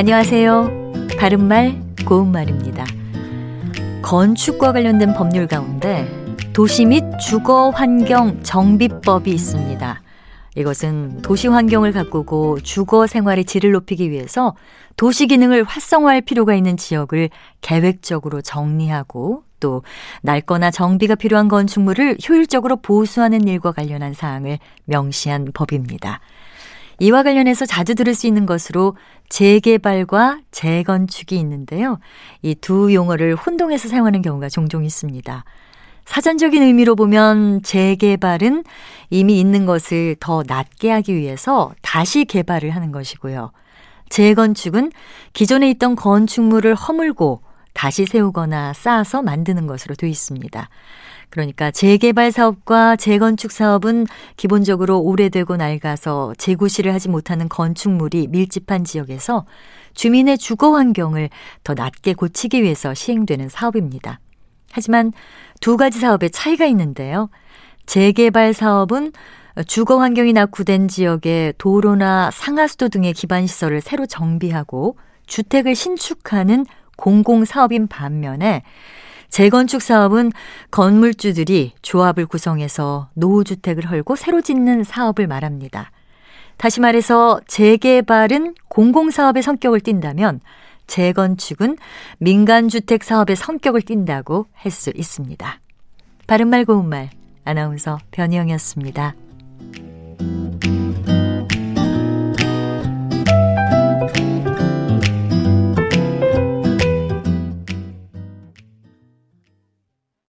안녕하세요. 바른말, 고운말입니다. 건축과 관련된 법률 가운데 도시 및 주거 환경 정비법이 있습니다. 이것은 도시 환경을 가꾸고 주거 생활의 질을 높이기 위해서 도시 기능을 활성화할 필요가 있는 지역을 계획적으로 정리하고 또 낡거나 정비가 필요한 건축물을 효율적으로 보수하는 일과 관련한 사항을 명시한 법입니다. 이와 관련해서 자주 들을 수 있는 것으로 재개발과 재건축이 있는데요. 이 두 용어를 혼동해서 사용하는 경우가 종종 있습니다. 사전적인 의미로 보면 재개발은 이미 있는 것을 더 낫게 하기 위해서 다시 개발을 하는 것이고요. 재건축은 기존에 있던 건축물을 허물고 다시 세우거나 쌓아서 만드는 것으로 되어 있습니다. 그러니까 재개발 사업과 재건축 사업은 기본적으로 오래되고 낡아서 재구시를 하지 못하는 건축물이 밀집한 지역에서 주민의 주거 환경을 더 낮게 고치기 위해서 시행되는 사업입니다. 하지만 두 가지 사업의 차이가 있는데요. 재개발 사업은 주거 환경이 낙후된 지역에 도로나 상하수도 등의 기반 시설을 새로 정비하고 주택을 신축하는 공공 사업인 반면에 재건축 사업은 건물주들이 조합을 구성해서 노후주택을 헐고 새로 짓는 사업을 말합니다. 다시 말해서 재개발은 공공사업의 성격을 띈다면 재건축은 민간주택 사업의 성격을 띈다고 할 수 있습니다. 바른말 고운말 아나운서 변희영이었습니다.